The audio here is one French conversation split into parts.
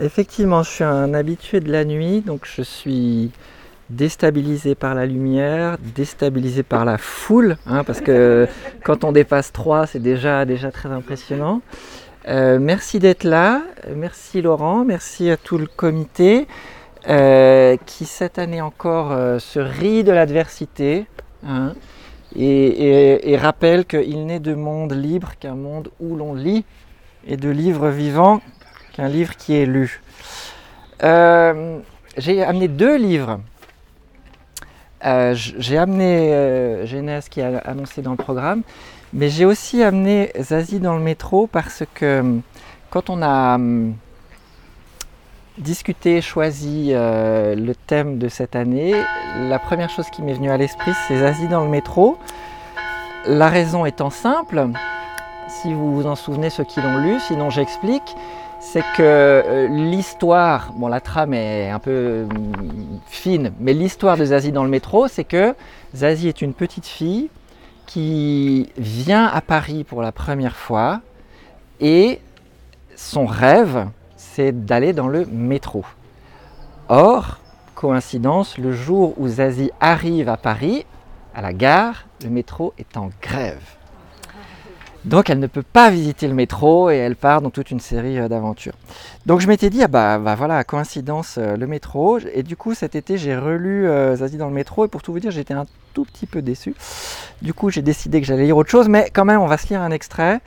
Effectivement, je suis un habitué de la nuit, donc je suis déstabilisé par la lumière, déstabilisé par la foule, hein, parce que quand on dépasse 3, c'est déjà, déjà très impressionnant. Euh, merci d'être là, merci Laurent, merci à tout le comité euh, qui cette année encore euh, se rit de l'adversité hein, et, et rappelle qu'il n'est de monde libre qu'un monde où l'on lit et de livres vivants qu'un livre qui est lu. J'ai amené deux livres euh, j'ai amené euh, Genèse qui a annoncé dans le programme, mais j'ai aussi amené Zazie dans le métro parce que quand on a discuté, choisi euh, le thème de cette année, la première chose qui m'est venue à l'esprit, c'est Zazie dans le métro. La raison étant simple, si vous vous en souvenez ceux qui l'ont lu, sinon j'explique c'est que euh, l'histoire, bon la trame est un peu mm, fine, mais l'histoire de Zazie dans le métro, c'est que Zazie est une petite fille qui vient à Paris pour la première fois et son rêve, c'est d'aller dans le métro. Or, coïncidence, le jour où Zazie arrive à Paris, à la gare, le métro est en grève. Donc elle ne peut pas visiter le métro et elle part dans toute une série euh, d'aventures. Donc je m'étais dit, ah bah, bah, voilà, coïncidence, euh, le métro. Et du coup cet été j'ai relu euh, Zazie dans le métro et pour tout vous dire j'étais un tout petit peu déçu. Du coup j'ai décidé que j'allais lire autre chose, mais quand même on va se lire un extrait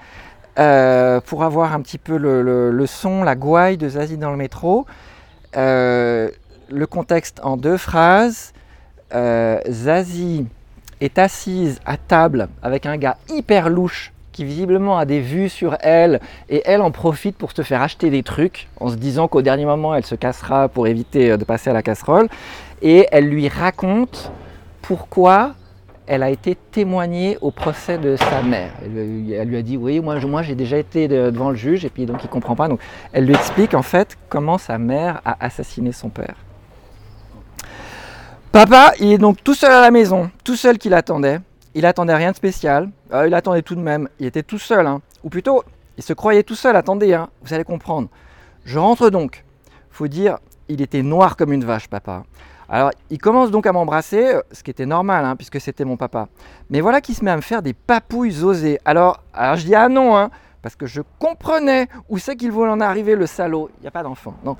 pour avoir un petit peu le, son, la gouaille de Zazie dans le métro. le contexte en deux phrases. Zazie est assise à table avec un gars hyper louche qui visiblement a des vues sur elle et elle en profite pour se faire acheter des trucs en se disant qu'au dernier moment elle se cassera pour éviter euh, de passer à la casserole et elle lui raconte pourquoi elle a été témoignée au procès de sa mère. Elle, lui a dit oui moi, j'ai déjà été devant le juge et puis donc il comprend pas donc elle lui explique en fait comment sa mère a assassiné son père. Papa, il est donc tout seul à la maison, tout seul qu'il attendait. Il attendait rien de spécial. Euh, il attendait tout de même. Il était tout seul. Hein. Ou plutôt, il se croyait tout seul. Attendez, hein. vous allez comprendre. Je rentre donc. Faut dire, il était noir comme une vache, papa. Alors, il commence donc à m'embrasser, euh, ce qui était normal, hein, puisque c'était mon papa. Mais voilà qu'il se met à me faire des papouilles osées. Alors, alors je dis ah non, parce que je comprenais où c'est qu'il voulait en arriver, le salaud. Il n'y a pas d'enfant, non.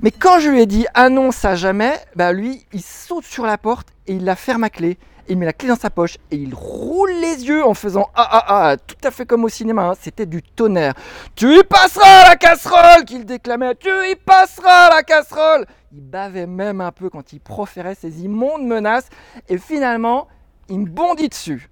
Mais quand je lui ai dit ah non, ça jamais, bah lui, il saute sur la porte et il la ferme à clé il met la clé dans sa poche et il roule les yeux en faisant ah ah ah, tout à fait comme au cinéma, hein. c'était du tonnerre. Tu y passeras la casserole qu'il déclamait, tu y passeras la casserole. Il bavait même un peu quand il proférait ces immondes menaces et finalement il me bondit dessus.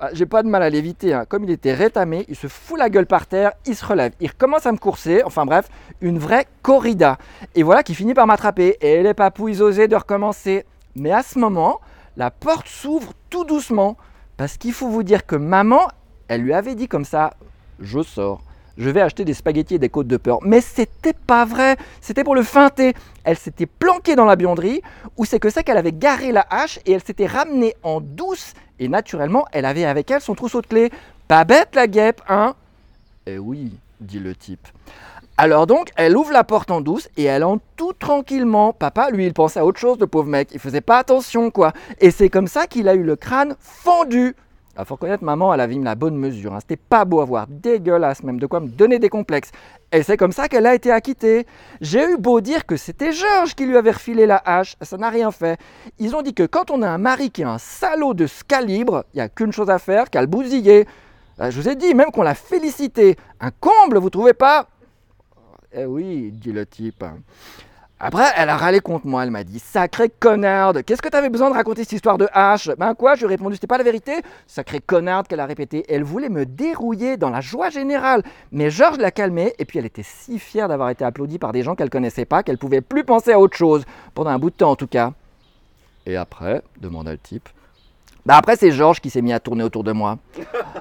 Ah, j'ai pas de mal à l'éviter, hein. comme il était rétamé, il se fout la gueule par terre, il se relève, il recommence à me courser, enfin bref, une vraie corrida. Et voilà qu'il finit par m'attraper et les papouilles osaient de recommencer. Mais à ce moment, la porte s'ouvre tout doucement. Parce qu'il faut vous dire que maman, elle lui avait dit comme ça, je sors, je vais acheter des spaghettis et des côtes de peur. Mais c'était pas vrai, c'était pour le feinter. Elle s'était planquée dans la bionderie, ou c'est que c'est qu'elle avait garé la hache et elle s'était ramenée en douce. Et naturellement, elle avait avec elle son trousseau de clés. Pas bête la guêpe, hein? Eh oui, dit le type. Alors donc, elle ouvre la porte en douce et elle entre tout tranquillement. Papa, lui, il pensait à autre chose, le pauvre mec. Il faisait pas attention, quoi. Et c'est comme ça qu'il a eu le crâne fendu. Il faut reconnaître, maman, elle avait mis la bonne mesure. Hein. C'était pas beau à voir, dégueulasse même, de quoi me donner des complexes. Et c'est comme ça qu'elle a été acquittée. J'ai eu beau dire que c'était Georges qui lui avait refilé la hache, ça n'a rien fait. Ils ont dit que quand on a un mari qui est un salaud de ce calibre, il n'y a qu'une chose à faire qu'à le bousiller. Euh, je vous ai dit même qu'on l'a félicité. Un comble, vous trouvez pas? Eh oui, dit le type. Après, elle a râlé contre moi, elle m'a dit Sacré connarde, qu'est-ce que t'avais besoin de raconter cette histoire de hache? Ben quoi Je lui ai répondu C'était pas la vérité Sacré connarde qu'elle a répété. Elle voulait me dérouiller dans la joie générale. Mais Georges l'a calmée, et puis elle était si fière d'avoir été applaudie par des gens qu'elle connaissait pas qu'elle pouvait plus penser à autre chose, pendant un bout de temps en tout cas. Et après demanda le type bah après, c'est Georges qui s'est mis à tourner autour de moi.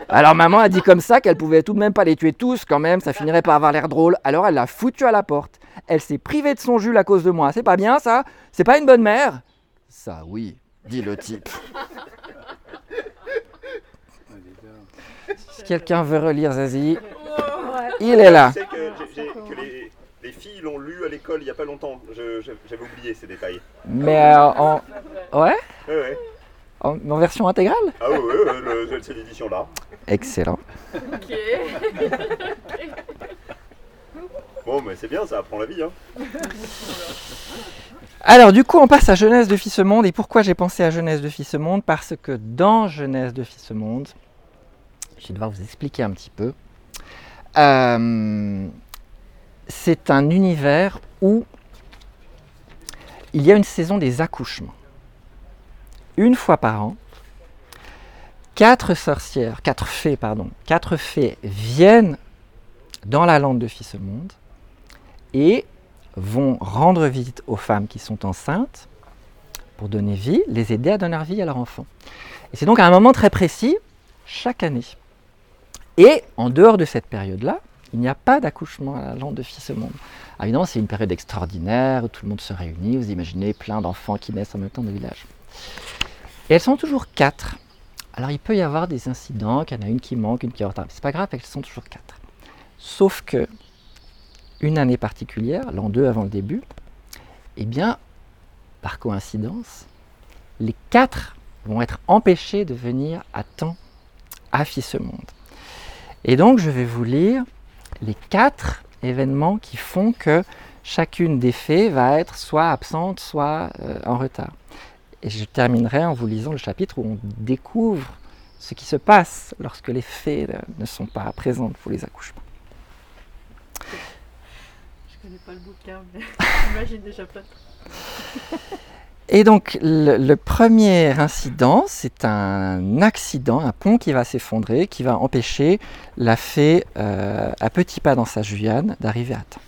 Alors maman a dit comme ça qu'elle pouvait tout de même pas les tuer tous quand même, ça finirait par avoir l'air drôle. Alors elle l'a foutu à la porte. Elle s'est privée de son jus à cause de moi. C'est pas bien ça? C'est pas une bonne mère? Ça oui, dit le type. Si quelqu'un veut relire Zazie, il est là. Je sais que, Les filles l'ont lu à l'école il n'y a pas longtemps. J'avais oublié ces détails. Mais euh, en. Ouais? Ouais, ouais. En, en version intégrale Ah ouais, ouais, ouais, le- c'est l'édition là. Excellent. Ok. Bon, mais c'est bien, ça apprend la vie. Hein. Alors du coup, on passe à Genèse de Fils Monde. Et pourquoi j'ai pensé à Genèse de Fils Monde? Parce que dans Genèse de Fils Monde, je vais devoir vous expliquer un petit peu. Euh, c'est un univers où il y a une saison des accouchements. Une fois par an, quatre sorcières, quatre fées, pardon, quatre fées viennent dans la lande de Fils Monde et vont rendre visite aux femmes qui sont enceintes pour donner vie, les aider à donner vie à leur enfant. Et c'est donc à un moment très précis, chaque année. Et en dehors de cette période-là, il n'y a pas d'accouchement à la lande de Fils au monde. Alors évidemment, c'est une période extraordinaire où tout le monde se réunit. Vous imaginez plein d'enfants qui naissent en même temps dans le village. Et elles sont toujours quatre. Alors il peut y avoir des incidents, qu'il y en a une qui manque, une qui est en retard. C'est pas grave, elles sont toujours quatre. Sauf que une année particulière, l'an 2 avant le début, eh bien, par coïncidence, les quatre vont être empêchés de venir à temps à Fils Monde. Et donc, je vais vous lire les quatre événements qui font que chacune des fées va être soit absente, soit euh, en retard. Et je terminerai en vous lisant le chapitre où on découvre ce qui se passe lorsque les fées ne sont pas présentes pour les accouchements. Je connais pas le bouquin, mais j'imagine déjà plein de trucs. Et donc, le, le premier incident, c'est un accident, un pont qui va s'effondrer, qui va empêcher la fée euh, à petits pas dans sa Juliane d'arriver à temps.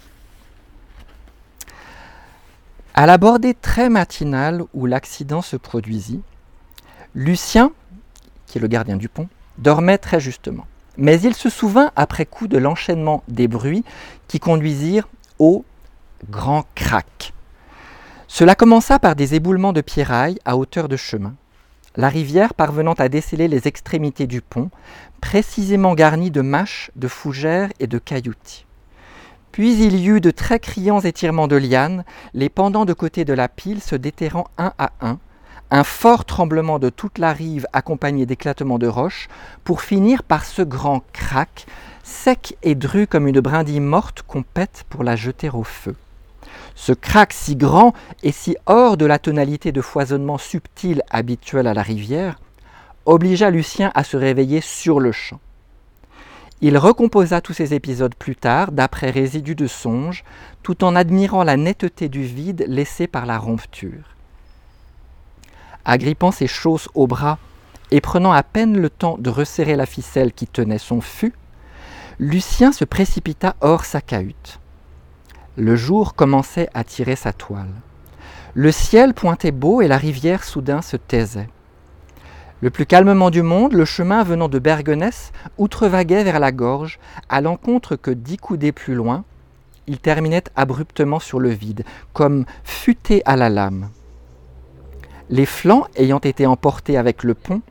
À la bordée très matinale où l'accident se produisit, Lucien, qui est le gardien du pont, dormait très justement. Mais il se souvint après coup de l'enchaînement des bruits qui conduisirent au grand crack. Cela commença par des éboulements de pierrailles à hauteur de chemin. La rivière parvenant à déceler les extrémités du pont, précisément garnie de mâches, de fougères et de cailloutis. Puis il y eut de très criants étirements de lianes, les pendants de côté de la pile se déterrant un à un, un fort tremblement de toute la rive accompagné d'éclatements de roches, pour finir par ce grand crack, sec et dru comme une brindille morte qu'on pète pour la jeter au feu. Ce crack si grand et si hors de la tonalité de foisonnement subtil habituel à la rivière obligea Lucien à se réveiller sur le champ. Il recomposa tous ces épisodes plus tard, d'après résidus de songe, tout en admirant la netteté du vide laissé par la rupture. Agrippant ses chausses au bras et prenant à peine le temps de resserrer la ficelle qui tenait son fût, Lucien se précipita hors sa cahute. Le jour commençait à tirer sa toile. Le ciel pointait beau et la rivière soudain se taisait. Le plus calmement du monde, le chemin venant de Bergenès outrevaguait vers la gorge, à l'encontre que dix coudées plus loin, il terminait abruptement sur le vide, comme futé à la lame. Les flancs ayant été emportés avec le pont,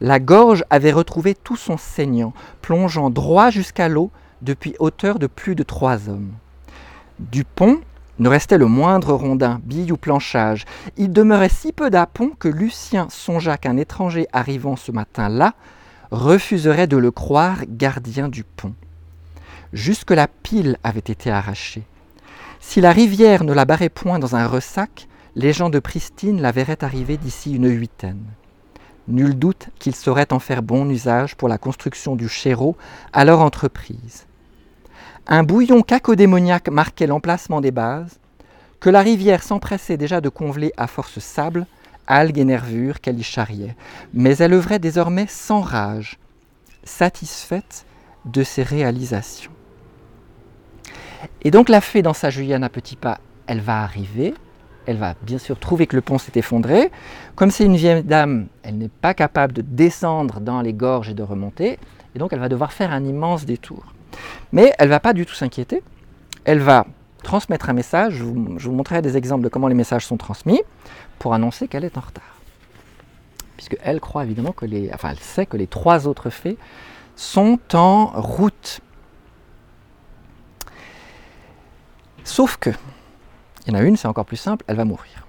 la gorge avait retrouvé tout son saignant, plongeant droit jusqu'à l'eau depuis hauteur de plus de trois hommes. Du pont ne restait le moindre rondin, bille ou planchage. Il demeurait si peu d'apont que Lucien songea qu'un étranger arrivant ce matin-là refuserait de le croire gardien du pont. Jusque la pile avait été arrachée. Si la rivière ne la barrait point dans un ressac, les gens de Pristine la verraient arriver d'ici une huitaine. Nul doute qu'ils sauraient en faire bon usage pour la construction du chéreau à leur entreprise un bouillon cacodémoniaque marquait l'emplacement des bases, que la rivière s'empressait déjà de congeler à force sable, algues et nervures qu'elle y charriait, mais elle œuvrait désormais sans rage, satisfaite de ses réalisations. Et donc la fée dans sa Juliane à petits pas, elle va arriver, elle va bien sûr trouver que le pont s'est effondré. Comme c'est une vieille dame, elle n'est pas capable de descendre dans les gorges et de remonter, et donc elle va devoir faire un immense détour. Mais elle ne va pas du tout s'inquiéter. Elle va transmettre un message. Je vous, montrerai des exemples de comment les messages sont transmis pour annoncer qu'elle est en retard. Puisque elle croit évidemment que les, enfin elle sait que les trois autres fées sont en route. Sauf que, il y en a une, c'est encore plus simple, elle va mourir.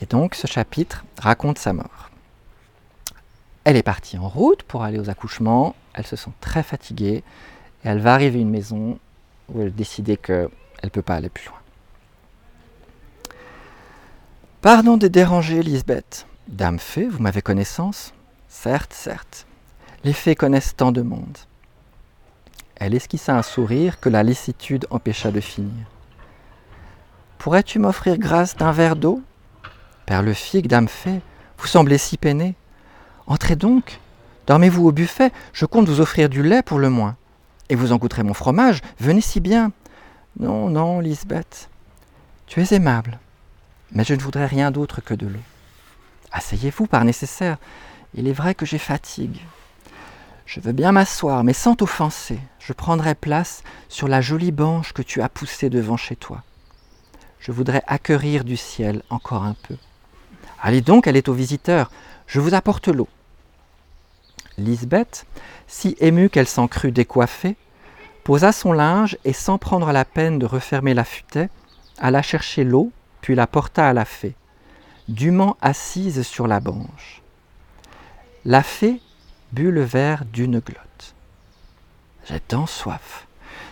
Et donc ce chapitre raconte sa mort. Elle est partie en route pour aller aux accouchements, elle se sent très fatiguée, et elle va arriver à une maison où elle décide qu'elle ne peut pas aller plus loin. Pardon de déranger, Lisbeth. Dame fée, vous m'avez connaissance? Certes, certes. Les fées connaissent tant de monde. Elle esquissa un sourire que la lassitude empêcha de finir. Pourrais-tu m'offrir grâce d'un verre d'eau? Père le figue, dame fée, vous semblez si peinée. Entrez donc, dormez-vous au buffet, je compte vous offrir du lait pour le moins. Et vous en goûterez mon fromage, venez si bien. Non, non, Lisbeth, tu es aimable, mais je ne voudrais rien d'autre que de l'eau. Asseyez-vous par nécessaire, il est vrai que j'ai fatigue. Je veux bien m'asseoir, mais sans t'offenser. Je prendrai place sur la jolie banche que tu as poussée devant chez toi. Je voudrais acquérir du ciel encore un peu. Allez donc, elle est aux visiteurs. Je vous apporte l'eau. Lisbeth, si émue qu'elle s'en crut décoiffée, posa son linge et sans prendre la peine de refermer la futaie, alla chercher l'eau, puis la porta à la fée, dûment assise sur la branche. La fée but le verre d'une glotte. J'ai tant soif.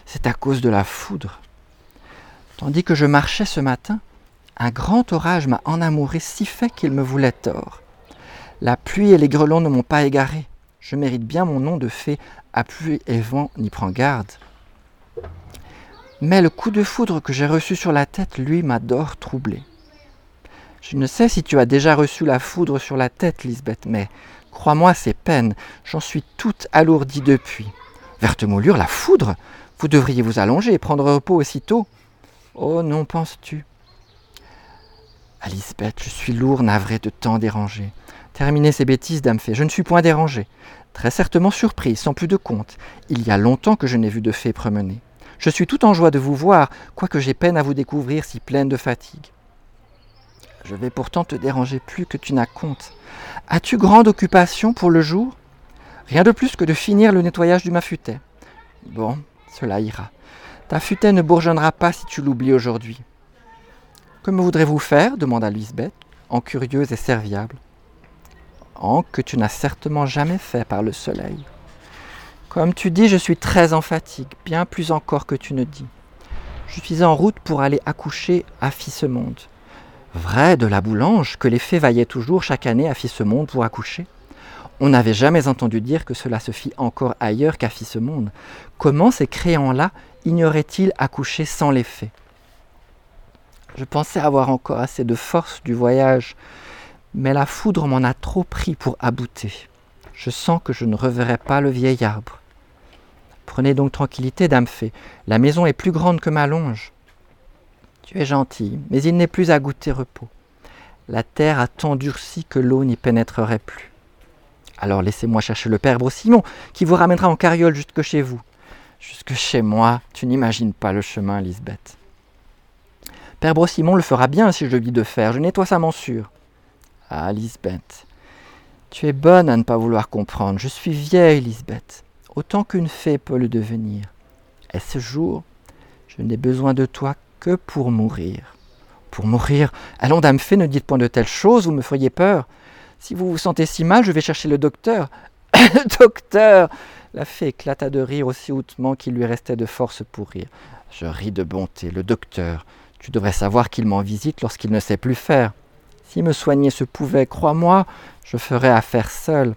C'est à cause de la foudre. Tandis que je marchais ce matin, un grand orage m'a enamouré si fait qu'il me voulait tort. La pluie et les grelons ne m'ont pas égaré. Je mérite bien mon nom de fée à pluie et vent n'y prend garde. Mais le coup de foudre que j'ai reçu sur la tête, lui, m'a d'or troublé. Je ne sais si tu as déjà reçu la foudre sur la tête, Lisbeth, mais crois-moi, c'est peine, j'en suis toute alourdie depuis. Verte moulure, la foudre? Vous devriez vous allonger et prendre repos aussitôt. Oh non, penses-tu? Ah, Lisbeth, je suis lourd, navré de tant déranger. Terminez ces bêtises, dame fée, je ne suis point dérangée. Très certainement surprise, sans plus de compte. Il y a longtemps que je n'ai vu de fée promener. Je suis tout en joie de vous voir, quoique j'ai peine à vous découvrir si pleine de fatigue. Je vais pourtant te déranger plus que tu n'as compte. As-tu grande occupation pour le jour? Rien de plus que de finir le nettoyage du mafutet. Bon, cela ira. Ta futaie ne bourgeonnera pas si tu l'oublies aujourd'hui. Que me voudrez-vous faire? demanda Lisbeth, en curieuse et serviable. Que tu n'as certainement jamais fait par le soleil. Comme tu dis, je suis très en fatigue, bien plus encore que tu ne dis. Je suis en route pour aller accoucher à Fissemonde. Vrai de la boulange que les fées vaillaient toujours chaque année à Fissemonde pour accoucher On n'avait jamais entendu dire que cela se fit encore ailleurs qu'à Fissemonde. Comment ces créants-là ignoraient-ils accoucher sans les fées? Je pensais avoir encore assez de force du voyage, mais la foudre m'en a trop pris pour abouter. Je sens que je ne reverrai pas le vieil arbre. Prenez donc tranquillité, dame fée. La maison est plus grande que ma longe. Tu es gentille, mais il n'est plus à goûter repos. La terre a tant durci que l'eau n'y pénétrerait plus. Alors laissez-moi chercher le père Brossimon, qui vous ramènera en carriole jusque chez vous. Jusque chez moi, tu n'imagines pas le chemin, Lisbeth. Père Brossimon le fera bien si je lui dis de faire, je nettoie sa mensure. Ah, Lisbeth, tu es bonne à ne pas vouloir comprendre. Je suis vieille, Lisbeth autant qu'une fée peut le devenir. Et ce jour, je n'ai besoin de toi que pour mourir. Pour mourir Allons, dame fée, ne dites point de telles choses, vous me feriez peur. Si vous vous sentez si mal, je vais chercher le docteur. docteur La fée éclata de rire aussi hautement qu'il lui restait de force pour rire. Je ris de bonté. Le docteur, tu devrais savoir qu'il m'en visite lorsqu'il ne sait plus faire. Si me soigner se pouvait, crois-moi, je ferais affaire seul.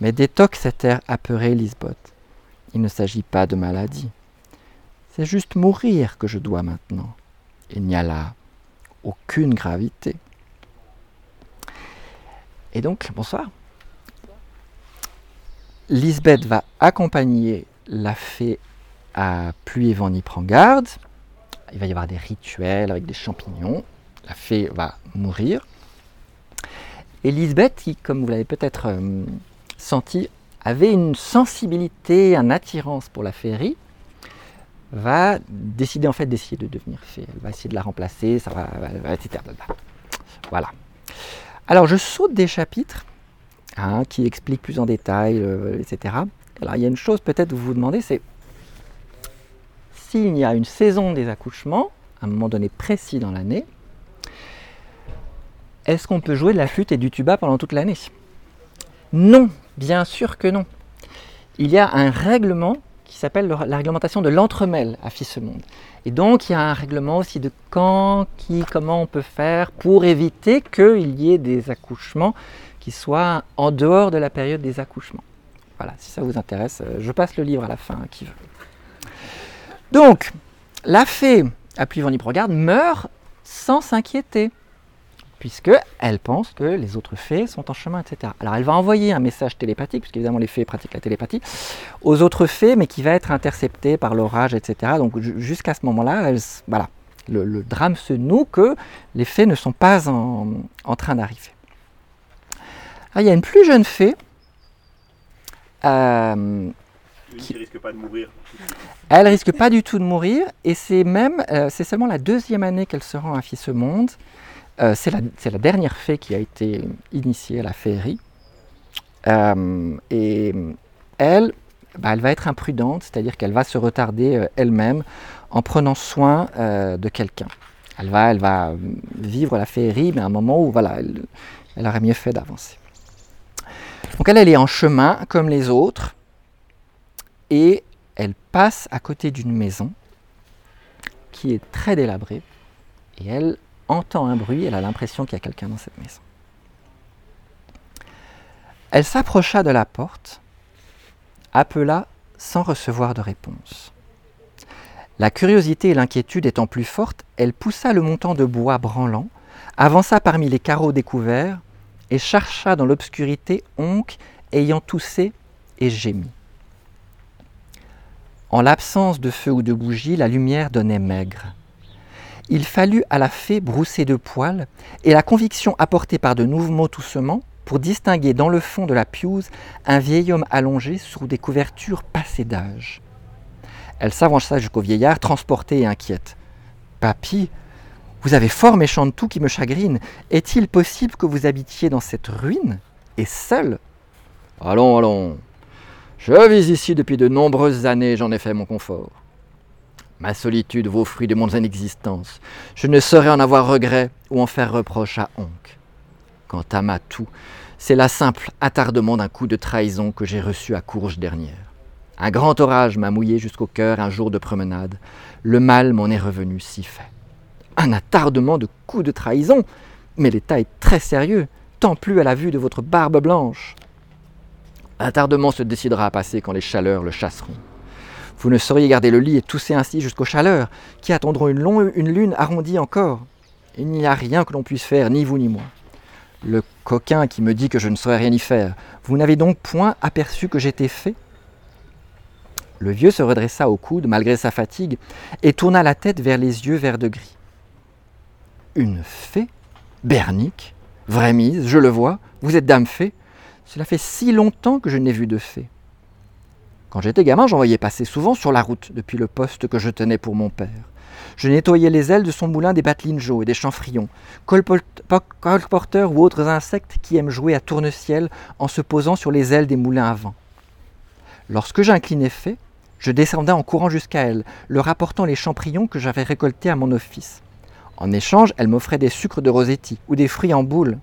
Mais détox cet air apeuré Lisbeth. Il ne s'agit pas de maladie. C'est juste mourir que je dois maintenant. Il n'y a là aucune gravité. Et donc, bonsoir. Lisbeth va accompagner la fée à pluie et vent n'y prend garde. Il va y avoir des rituels avec des champignons. La fée va mourir. Et qui, comme vous l'avez peut-être euh, senti, avait une sensibilité, une attirance pour la féerie, va décider en fait d'essayer de devenir fée. Elle va essayer de la remplacer, ça va, etc. Voilà. Alors je saute des chapitres hein, qui expliquent plus en détail, euh, etc. Alors il y a une chose peut-être que vous vous demandez, c'est s'il y a une saison des accouchements, à un moment donné précis dans l'année, est-ce qu'on peut jouer de la flûte et du tuba pendant toute l'année? Non, bien sûr que non. Il y a un règlement qui s'appelle le- la réglementation de l'entremêle à Fils-Monde. Et donc il y a un règlement aussi de quand, qui, comment on peut faire pour éviter qu'il y ait des accouchements qui soient en dehors de la période des accouchements. Voilà, si ça vous intéresse, euh, je passe le livre à la fin, à qui veut. Donc, la fée à Pluivant regarde meurt sans s'inquiéter, puisque elle pense que les autres fées sont en chemin, etc. Alors elle va envoyer un message télépathique, puisqu'évidemment les fées pratiquent la télépathie, aux autres fées, mais qui va être intercepté par l'orage, etc. Donc ju- jusqu'à ce moment-là, voilà, le, le drame se noue que les fées ne sont pas en, en train d'arriver. Ah, il y a une plus jeune fée. euh, qui risque pas de mourir. elle risque pas du tout de mourir et c'est même, euh, c'est seulement la deuxième année qu'elle se rend à Fils Monde. Euh, c'est la, dernière fée qui a été initiée à la féerie. Euh, et elle, bah, elle va être imprudente, c'est-à-dire qu'elle va se retarder euh, elle-même en prenant soin de quelqu'un. Elle va, vivre la féerie, mais à un moment où voilà, elle, elle aurait mieux fait d'avancer. Donc elle, elle est en chemin comme les autres et elle passe à côté d'une maison qui est très délabrée et elle entend un bruit, elle a l'impression qu'il y a quelqu'un dans cette maison. Elle s'approcha de la porte, appela sans recevoir de réponse. La curiosité et l'inquiétude étant plus fortes, elle poussa le montant de bois branlant, avança parmi les carreaux découverts et chercha dans l'obscurité Oncle ayant toussé et gémi. En l'absence de feu ou de bougie, la lumière donnait maigre. Il fallut à la fée brousser de poils et la conviction apportée par de nouveaux toussements pour distinguer dans le fond de la piouze un vieil homme allongé sous des couvertures passées d'âge. Elle s'avança jusqu'au vieillard, transportée et inquiète. Papy, vous avez fort méchant de tout qui me chagrine. Est-il possible que vous habitiez dans cette ruine et seul Allons, allons. Je vis ici depuis de nombreuses années, j'en ai fait mon confort. Ma solitude vaut fruit de mon inexistence. Je ne saurais en avoir regret ou en faire reproche à Onc. Quant à Matou, c'est la simple attardement d'un coup de trahison que j'ai reçu à Courge dernière. Un grand orage m'a mouillé jusqu'au cœur un jour de promenade. Le mal m'en est revenu si fait. Un attardement de coup de trahison? Mais l'état est très sérieux, tant plus à la vue de votre barbe blanche. L'attardement se décidera à passer quand les chaleurs le chasseront. Vous ne sauriez garder le lit et tousser ainsi jusqu'aux chaleurs, qui attendront une, longue, une lune arrondie encore. Il n'y a rien que l'on puisse faire, ni vous ni moi. Le coquin qui me dit que je ne saurais rien y faire, vous n'avez donc point aperçu que j'étais fait? Le vieux se redressa au coude, malgré sa fatigue, et tourna la tête vers les yeux verts de gris. Une fée? Bernique? Vraie mise, je le vois, vous êtes dame fée Cela fait si longtemps que je n'ai vu de fée. Quand j'étais gamin, j'en voyais passer souvent sur la route depuis le poste que je tenais pour mon père. Je nettoyais les ailes de son moulin des batlingeaux et des chanfrillons, colporteurs ou autres insectes qui aiment jouer à tourne-ciel en se posant sur les ailes des moulins à vent. Lorsque j'inclinais fait, je descendais en courant jusqu'à elle, leur apportant les champignons que j'avais récoltés à mon office. En échange, elle m'offrait des sucres de Rosetti ou des fruits en boule.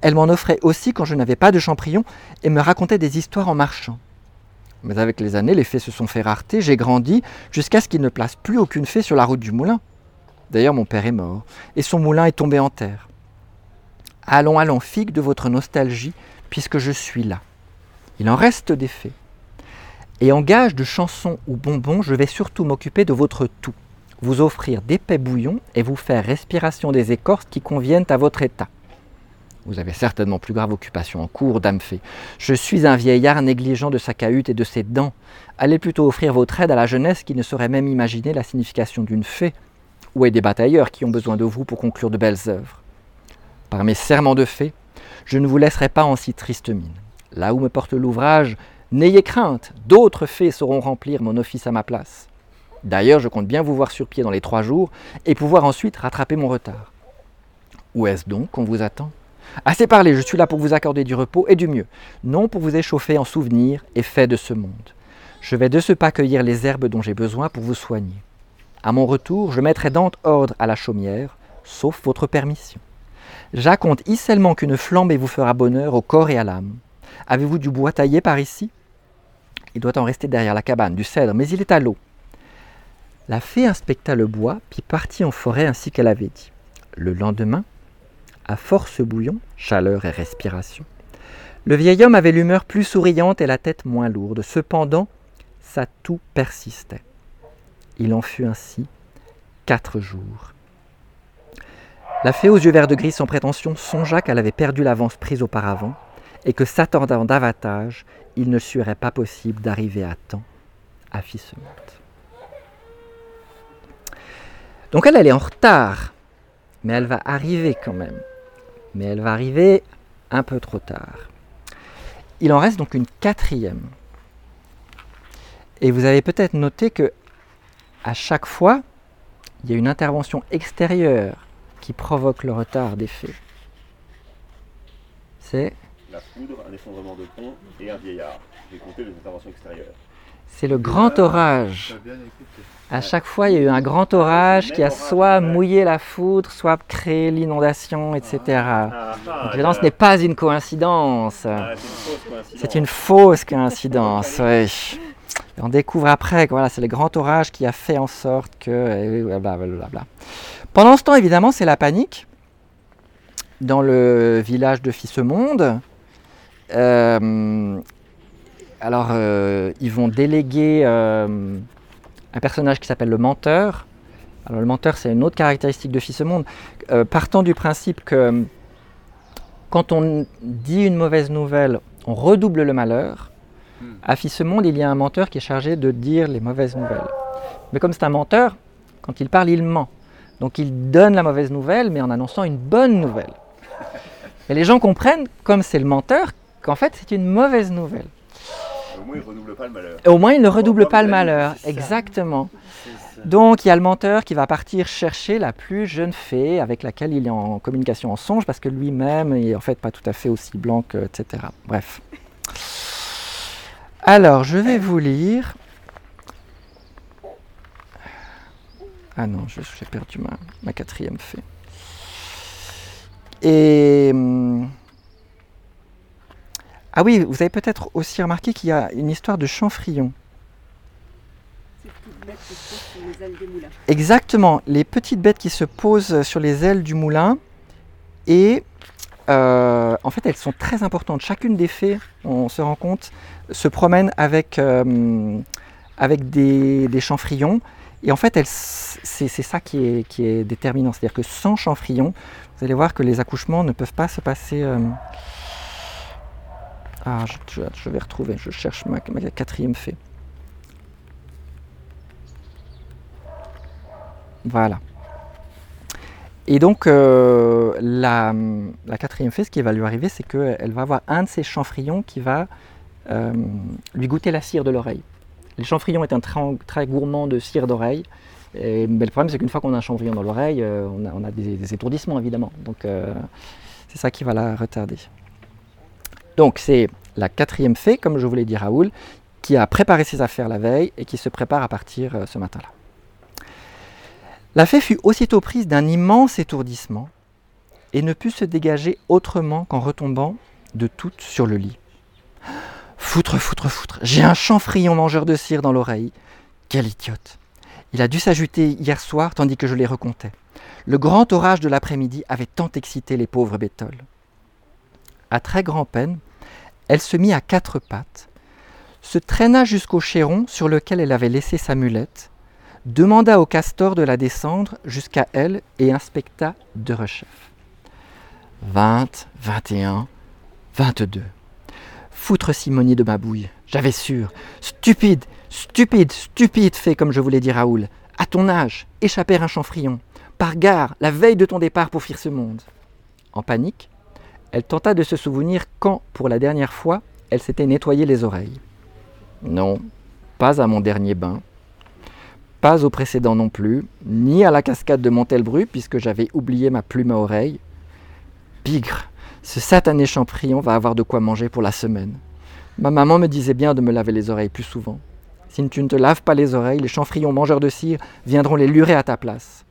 Elle m'en offrait aussi quand je n'avais pas de champignons et me racontait des histoires en marchant. Mais avec les années, les fées se sont fait rareté, j'ai grandi jusqu'à ce qu'il ne place plus aucune fée sur la route du moulin. D'ailleurs, mon père est mort et son moulin est tombé en terre. Allons, allons, figue de votre nostalgie, puisque je suis là. Il en reste des fées. Et en gage de chansons ou bonbons, je vais surtout m'occuper de votre tout, vous offrir d'épais bouillons et vous faire respiration des écorces qui conviennent à votre état. Vous avez certainement plus grave occupation en cours, dame fée. Je suis un vieillard négligent de sa cahute et de ses dents. Allez plutôt offrir votre aide à la jeunesse qui ne saurait même imaginer la signification d'une fée, ou à des batailleurs qui ont besoin de vous pour conclure de belles œuvres. Par mes serments de fée, je ne vous laisserai pas en si triste mine. Là où me porte l'ouvrage, n'ayez crainte, d'autres fées sauront remplir mon office à ma place. D'ailleurs, je compte bien vous voir sur pied dans les trois jours et pouvoir ensuite rattraper mon retard. Où est-ce donc qu'on vous attend? Assez parlé, je suis là pour vous accorder du repos et du mieux, non pour vous échauffer en souvenirs et faits de ce monde. Je vais de ce pas cueillir les herbes dont j'ai besoin pour vous soigner. À mon retour, je mettrai ordre à la chaumière, sauf votre permission. J'accomte seulement qu'une flambée vous fera bonheur au corps et à l'âme. Avez-vous du bois taillé par ici? Il doit en rester derrière la cabane, du cèdre, mais il est à l'eau. La fée inspecta le bois, puis partit en forêt ainsi qu'elle avait dit. Le lendemain, à force bouillon, chaleur et respiration, le vieil homme avait l'humeur plus souriante et la tête moins lourde. Cependant, sa toux persistait. Il en fut ainsi quatre jours. La fée aux yeux verts de gris sans prétention songea qu'elle avait perdu l'avance prise auparavant et que s'attendant davantage, il ne serait pas possible d'arriver à temps à Fissemonte. Donc elle, elle est en retard, mais elle va arriver quand même. Mais elle va arriver un peu trop tard. Il en reste donc une quatrième. Et vous avez peut-être noté que à chaque fois, il y a une intervention extérieure qui provoque le retard des faits. C'est La foudre, un effondrement de pont et un vieillard. J'ai compté les interventions extérieures. C'est le grand orage. À chaque fois, il y a eu un grand orage qui a soit mouillé la foudre, soit créé l'inondation, etc. Donc, évidemment, ce n'est pas une coïncidence. c'est une fausse coïncidence. On découvre après que voilà, c'est le grand orage qui a fait en sorte que. Pendant ce temps, évidemment, c'est la panique dans le village de Fissemonde. Euh, alors, euh, ils vont déléguer euh, un personnage qui s'appelle le menteur. Alors, le menteur, c'est une autre caractéristique de Fissemonde. Euh, partant du principe que quand on dit une mauvaise nouvelle, on redouble le malheur. Hmm. À Fissemonde, il y a un menteur qui est chargé de dire les mauvaises nouvelles. Mais comme c'est un menteur, quand il parle, il ment. Donc il donne la mauvaise nouvelle, mais en annonçant une bonne nouvelle. Mais les gens comprennent, comme c'est le menteur, qu'en fait c'est une mauvaise nouvelle. Au moins, il redouble pas le malheur. Et au moins, il ne redouble pas le malheur. Exactement. Donc il y a le menteur qui va partir chercher la plus jeune fée avec laquelle il est en communication en songe parce que lui-même est en fait pas tout à fait aussi blanc que etc. Bref. Alors je vais vous lire. Ah non, j'ai perdu ma, ma quatrième fée. Et hum, ah oui, vous avez peut-être aussi remarqué qu'il y a une histoire de chanfrillon. Les ailes. Exactement, les petites bêtes qui se posent sur les ailes du moulin et euh, en fait elles sont très importantes. Chacune des fées, on se rend compte, se promène avec, euh, des, chanfrillons et en fait c'est ça qui est, qui est déterminant. C'est-à-dire que sans chanfrillon, vous allez voir que les accouchements ne peuvent pas se passer... euh, Ah, je, vais retrouver, je cherche ma, quatrième fée. Voilà. Et donc, euh, la, quatrième fée, ce qui va lui arriver, c'est qu'elle va avoir un de ces chanfrillons qui va euh, lui goûter la cire de l'oreille. Les chanfrillons est un très, très gourmand de cire d'oreille. Mais le problème, c'est qu'une fois qu'on a un chanfrillon dans l'oreille, euh, on a, des, étourdissements, évidemment. Donc, c'est ça qui va la retarder. Donc, c'est la quatrième fée, comme je vous l'ai dit, Raoul, qui a préparé ses affaires la veille et qui se prépare à partir euh, ce matin-là. La fée fut aussitôt prise d'un immense étourdissement et ne put se dégager autrement qu'en retombant de toutes sur le lit. Foutre, foutre, foutre, j'ai un chanfrillon mangeur de cire dans l'oreille. Quel idiote Il a dû s'ajouter hier soir tandis que je les recomptais. Le grand orage de l'après-midi avait tant excité les pauvres bétoles. À très grand-peine, elle se mit à quatre pattes, se traîna jusqu'au chéron sur lequel elle avait laissé sa mulette, demanda au castor de la descendre jusqu'à elle et inspecta de rechef. 20, 21, 22. Foutre Simonie de ma bouille, j'avais sûr. Stupide, stupide, stupide fait comme je voulais dire Raoul. À ton âge, échapper un chanfrillon. Par gare, la veille de ton départ pour fuir ce monde. En panique, elle tenta de se souvenir quand, pour la dernière fois, elle s'était nettoyé les oreilles. Non, pas à mon dernier bain, pas au précédent non plus, ni à la cascade de Montelbru, puisque j'avais oublié ma plume à oreille. Bigre, ce satané champignon va avoir de quoi manger pour la semaine. Ma maman me disait bien de me laver les oreilles plus souvent. Si tu ne te laves pas les oreilles, les chanfrillons mangeurs de cire viendront les lurer à ta place.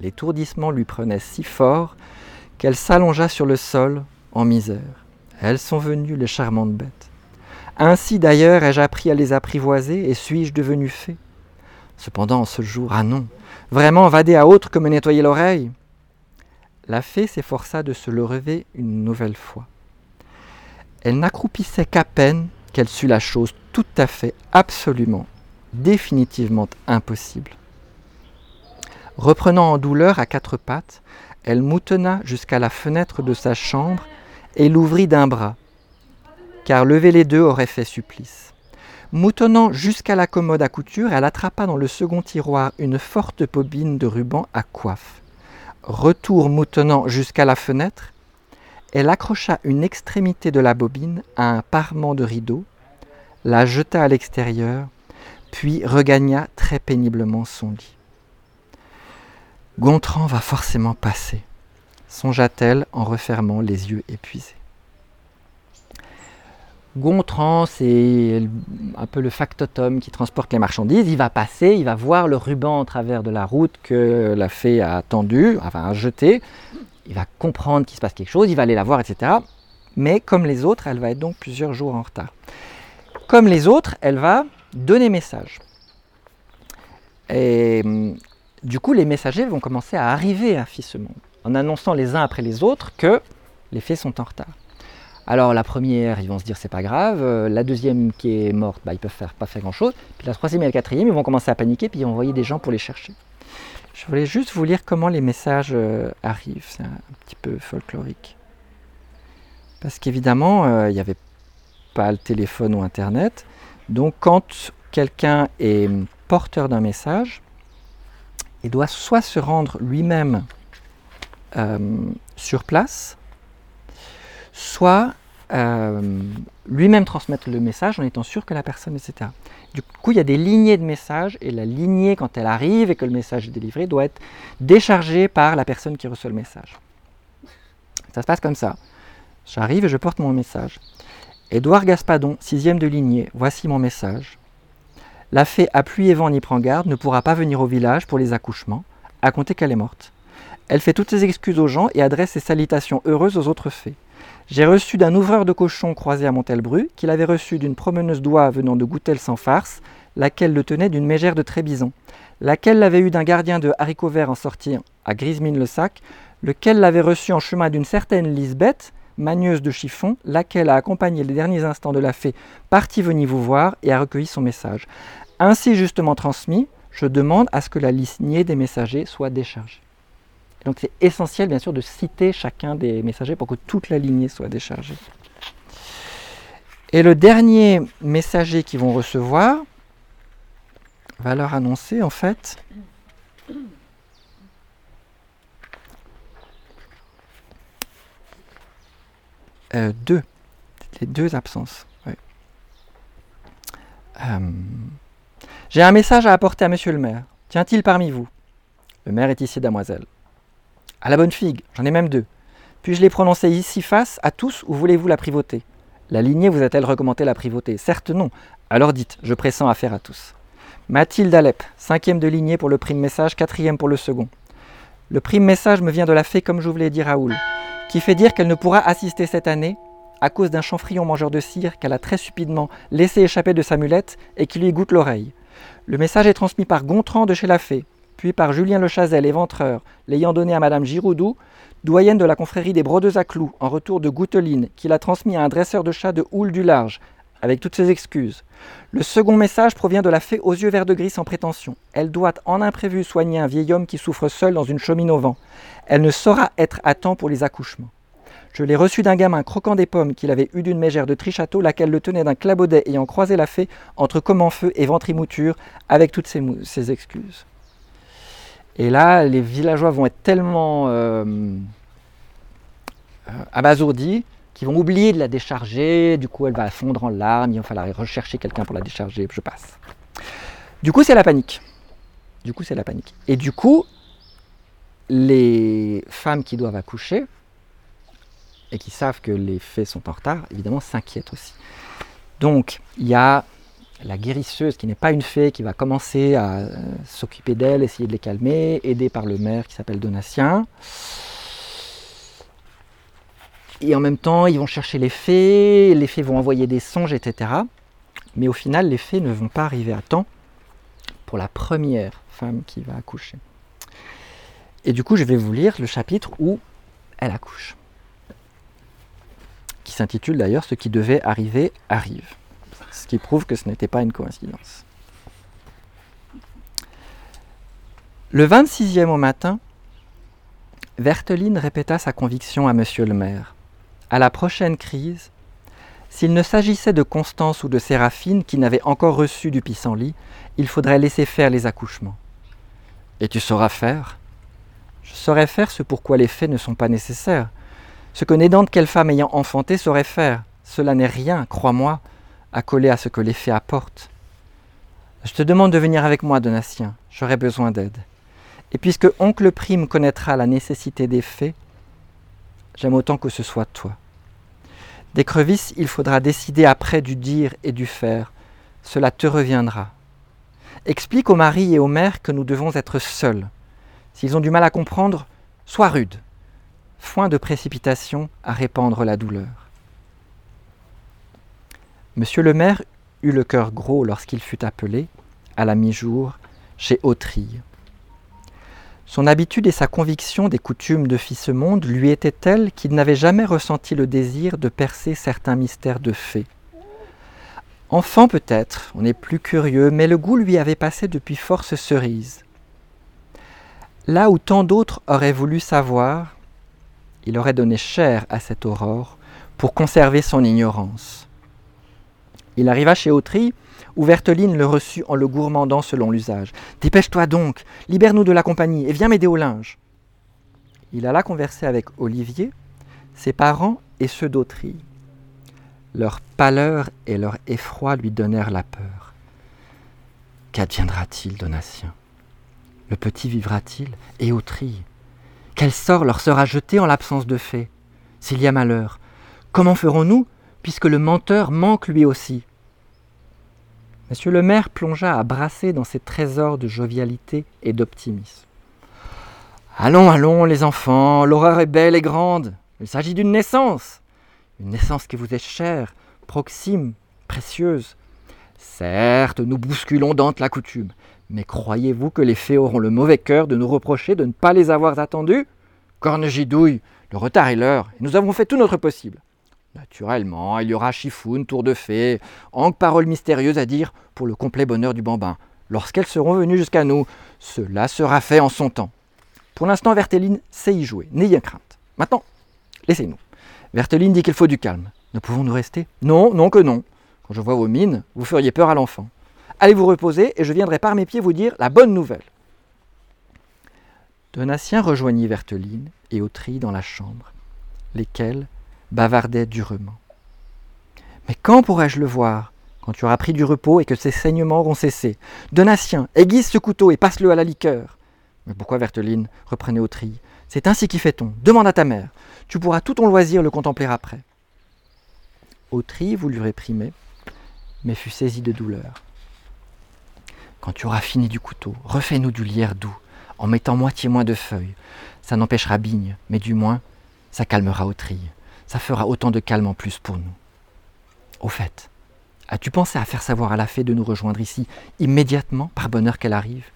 L'étourdissement lui prenait si fort qu'elle s'allongea sur le sol en misère. Elles sont venues, les charmantes bêtes. Ainsi d'ailleurs ai-je appris à les apprivoiser et suis-je devenu fée? Cependant, en ce jour, ah non, vraiment vader à autre que me nettoyer l'oreille La fée s'efforça de se lever une nouvelle fois. Elle n'accroupissait qu'à peine qu'elle sut la chose tout à fait, absolument, définitivement impossible. Reprenant en douleur à quatre pattes, elle moutonna jusqu'à la fenêtre de sa chambre et l'ouvrit d'un bras, car lever les deux aurait fait supplice. Moutonnant jusqu'à la commode à couture, elle attrapa dans le second tiroir une forte bobine de ruban à coiffe. Retour moutonnant jusqu'à la fenêtre, elle accrocha une extrémité de la bobine à un parement de rideau, la jeta à l'extérieur, puis regagna très péniblement son lit. Gontran va forcément passer, songea-t-elle en refermant les yeux épuisés. Gontran, c'est un peu le factotum qui transporte les marchandises. Il va passer, il va voir le ruban en travers de la route que la fée a tendu, enfin a jeté. Il va comprendre qu'il se passe quelque chose, il va aller la voir, etc. Mais comme les autres, elle va être donc plusieurs jours en retard. Comme les autres, elle va donner message. Et du coup, les messagers vont commencer à arriver à Fissemont, en annonçant les uns après les autres que les fées sont en retard. Alors la première, ils vont se dire c'est pas grave. Euh, la deuxième qui est morte, bah, ils peuvent faire, pas faire grand chose. Puis la troisième et la quatrième, ils vont commencer à paniquer puis ils vont envoyer des gens pour les chercher. Je voulais juste vous lire comment les messages euh, arrivent. C'est un, petit peu folklorique. Parce qu'évidemment, euh, il n'y avait pas le téléphone ou Internet. Donc quand quelqu'un est porteur d'un message, il doit soit se rendre lui-même sur place, soit euh, lui-même transmettre le message en étant sûr que la personne, etc. Du coup, il y a des lignées de messages et la lignée, quand elle arrive et que le message est délivré, doit être déchargée par la personne qui reçoit le message. Ça se passe comme ça. J'arrive et je porte mon message. Édouard Gaspadon, sixième de lignée, voici mon message. La fée à pluie et vent n'y prend garde, ne pourra pas venir au village pour les accouchements, à compter qu'elle est morte. Elle fait toutes ses excuses aux gens et adresse ses salutations heureuses aux autres fées. J'ai reçu d'un ouvreur de cochons croisé à Montelbru qu'il avait reçu d'une promeneuse d'oie venant de Goutel sans farce, laquelle le tenait d'une mégère de Trébizon, laquelle l'avait eu d'un gardien de haricots verts en sortir à Grismine-le-Sac, lequel l'avait reçu en chemin d'une certaine Lisbeth, magneuse de chiffon, laquelle a accompagné les derniers instants de la fée partie venir vous voir et a recueilli son message. Ainsi justement transmis, je demande à ce que la lignée des messagers soit déchargée. Donc c'est essentiel bien sûr de citer chacun des messagers pour que toute la lignée soit déchargée. Et le dernier messager qu'ils vont recevoir va leur annoncer en fait euh, deux, les deux absences. Euh, j'ai un message à apporter à monsieur le maire. Tient-il parmi vous? Le maire est ici, damoiselle. À la bonne figue, j'en ai même deux. Puis-je les prononcer ici face à tous ou voulez-vous la privauté La lignée vous a-t-elle recommandé la privauté? Certes non. Alors dites, je pressens affaire à tous. Mathilde Alep, cinquième de lignée pour le prime message, quatrième pour le second. Le prime message me vient de la fée, comme je voulais dire Raoul, qui fait dire qu'elle ne pourra assister cette année à cause d'un chanfrion mangeur de cire qu'elle a très stupidement laissé échapper de sa mulette et qui lui goûte l'oreille. Le message est transmis par Gontran de chez la fée, puis par Julien Le Chazel, éventreur, l'ayant donné à Madame Giroudou, doyenne de la confrérie des Brodeuses à Clous, en retour de Gouteline, qui l'a transmis à un dresseur de chats de Houle du Large, avec toutes ses excuses. Le second message provient de la fée aux yeux verts de gris sans prétention. Elle doit en imprévu soigner un vieil homme qui souffre seul dans une chemine au vent. Elle ne saura être à temps pour les accouchements. Je l'ai reçu d'un gamin croquant des pommes qu'il avait eu d'une mégère de Trichâteau, laquelle le tenait d'un clabaudet ayant croisé la fée entre Comenfeu et Ventrimouture, avec toutes ses excuses. Et là, les villageois vont être tellement euh, euh, abasourdis qu'ils vont oublier de la décharger. Du coup, elle va fondre en larmes. Il va falloir rechercher quelqu'un pour la décharger. Je passe. Du coup, c'est la panique. Du coup, c'est la panique. Et du coup, les femmes qui doivent accoucher et qui savent que les faits sont en retard, évidemment, s'inquiètent aussi. Donc, il y a la guérisseuse, qui n'est pas une fée, qui va commencer à euh, s'occuper d'elle, essayer de les calmer, aidée par le maire qui s'appelle Donatien. Et en même temps, ils vont chercher les fées, les fées vont envoyer des songes, etc. Mais au final, les fées ne vont pas arriver à temps pour la première femme qui va accoucher. Et du coup, je vais vous lire le chapitre où elle accouche, qui s'intitule d'ailleurs Ce qui devait arriver arrive, ce qui prouve que ce n'était pas une coïncidence. Le 26e au matin, Verteline répéta sa conviction à monsieur le maire. À la prochaine crise, s'il ne s'agissait de Constance ou de Séraphine qui n'avaient encore reçu du pissenlit, il faudrait laisser faire les accouchements. Et tu sauras faire Je saurais faire ce pourquoi les faits ne sont pas nécessaires. Ce que n'aidante quelle femme ayant enfanté saurait faire. Cela n'est rien, crois-moi, à coller à ce que les faits apportent. Je te demande de venir avec moi, Donatien. J'aurai besoin d'aide. Et puisque oncle Prime connaîtra la nécessité des faits, j'aime autant que ce soit toi. Des crevisses, il faudra décider après du dire et du faire. Cela te reviendra. Explique aux maris et aux mères que nous devons être seuls. S'ils ont du mal à comprendre, sois rude. Foin de précipitation à répandre la douleur. Monsieur le maire eut le cœur gros lorsqu'il fut appelé, à la mi-jour, chez Autrille. Son habitude et sa conviction des coutumes de fils monde lui étaient telles qu'il n'avait jamais ressenti le désir de percer certains mystères de fées. Enfant peut-être, on est plus curieux, mais le goût lui avait passé depuis force cerise. Là où tant d'autres auraient voulu savoir, il aurait donné cher à cette aurore pour conserver son ignorance. Il arriva chez Autry, où Verteline le reçut en le gourmandant selon l'usage. Dépêche-toi donc, libère-nous de la compagnie et viens m'aider au linge. Il alla converser avec Olivier, ses parents et ceux d'Autry. Leur pâleur et leur effroi lui donnèrent la peur. Qu'adviendra-t-il, Donatien? Le petit vivra-t-il? Et Autry Quel sort leur sera jeté en l'absence de fées S'il y a malheur, comment ferons-nous, puisque le menteur manque lui aussi? Monsieur le maire plongea à brasser dans ses trésors de jovialité et d'optimisme. Allons, allons, les enfants, l'horreur est belle et grande. Il s'agit d'une naissance. Une naissance qui vous est chère, proxime, précieuse. Certes, nous bousculons Dante la coutume, mais croyez-vous que les fées auront le mauvais cœur de nous reprocher de ne pas les avoir attendues Corne gidouille, le retard est l'heure, nous avons fait tout notre possible. Naturellement, il y aura chifoun, tour de fée, angue paroles mystérieuses à dire pour le complet bonheur du bambin. Lorsqu'elles seront venues jusqu'à nous, cela sera fait en son temps. Pour l'instant, Verteline sait y jouer, n'ayez crainte. Maintenant, laissez-nous. Verteline dit qu'il faut du calme. Ne pouvons-nous rester? Non, non que non. Quand je vois vos mines, vous feriez peur à l'enfant. Allez vous reposer et je viendrai par mes pieds vous dire la bonne nouvelle. Donatien rejoignit Verteline et Autry dans la chambre, lesquels bavardait durement. Mais quand pourrais-je le voir Quand tu auras pris du repos et que ces saignements auront cessé? Donatien, aiguise ce couteau et passe-le à la liqueur. Mais pourquoi Verteline reprenait Autry. C'est ainsi qu'y fait-on. Demande à ta mère. Tu pourras tout ton loisir le contempler après. Autry voulut réprimer, mais fut saisi de douleur. Quand tu auras fini du couteau, refais-nous du lierre doux, en mettant moitié moins de feuilles. Ça n'empêchera Bigne, mais du moins, ça calmera Autry ça fera autant de calme en plus pour nous. Au fait, as-tu pensé à faire savoir à la fée de nous rejoindre ici immédiatement, par bonheur qu'elle arrive?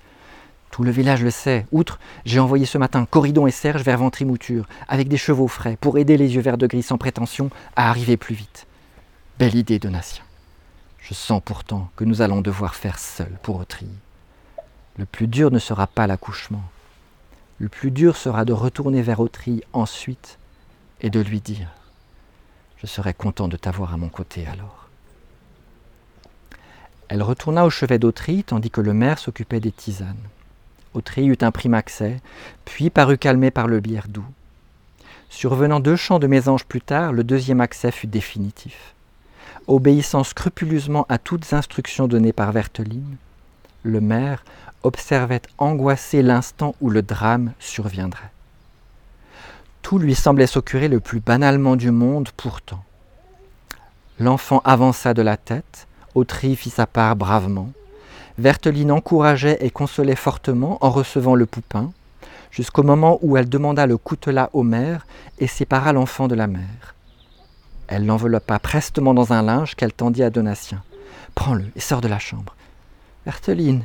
Tout le village le sait. Outre, j'ai envoyé ce matin Corridon et Serge vers Ventrimouture, avec des chevaux frais, pour aider les yeux verts de gris sans prétention à arriver plus vite. Belle idée, Donatien. Je sens pourtant que nous allons devoir faire seuls pour Autry. Le plus dur ne sera pas l'accouchement. Le plus dur sera de retourner vers Autry ensuite et de lui dire je serais content de t'avoir à mon côté alors. Elle retourna au chevet d'Autry, tandis que le maire s'occupait des tisanes. Autry eut un prime accès, puis parut calmé par le bière doux. Survenant deux chants de mésange plus tard, le deuxième accès fut définitif. Obéissant scrupuleusement à toutes instructions données par Verteline, le maire observait angoissé l'instant où le drame surviendrait. Tout lui semblait s'occurer le plus banalement du monde pourtant. L'enfant avança de la tête, Autry fit sa part bravement. Verteline encourageait et consolait fortement en recevant le poupin, jusqu'au moment où elle demanda le coutelas au maire et sépara l'enfant de la mère. Elle l'enveloppa prestement dans un linge qu'elle tendit à Donatien. Prends-le et sors de la chambre. Verteline,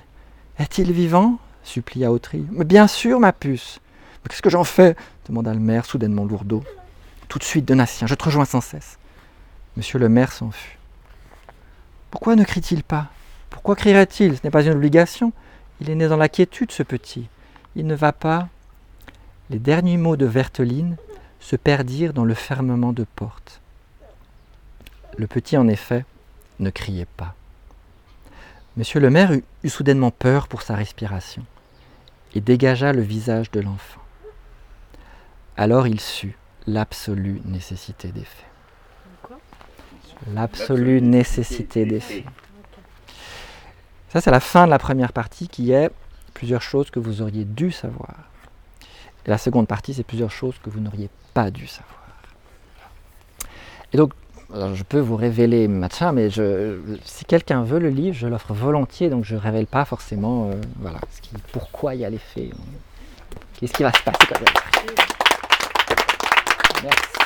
est-il vivant? supplia Autry. Mais bien sûr, ma puce. Mais qu'est-ce que j'en fais? Demanda le maire, soudainement lourdeau. Tout de suite, Donatien, je te rejoins sans cesse. Monsieur le maire s'en fut. Pourquoi ne crie-t-il pas? Pourquoi crierait-il? Ce n'est pas une obligation. Il est né dans la quiétude, ce petit. Il ne va pas. Les derniers mots de Verteline se perdirent dans le fermement de porte. Le petit, en effet, ne criait pas. Monsieur le maire eut soudainement peur pour sa respiration et dégagea le visage de l'enfant. Alors il sut l'absolue nécessité des faits. L'absolue nécessité des faits. Ça, c'est la fin de la première partie qui est plusieurs choses que vous auriez dû savoir. Et la seconde partie, c'est plusieurs choses que vous n'auriez pas dû savoir. Et donc, alors, je peux vous révéler machin, mais je, si quelqu'un veut le livre, je l'offre volontiers, donc je ne révèle pas forcément euh, voilà, ce qui- pourquoi il y a les faits. Qu'est-ce qui va se passer quand il Yes.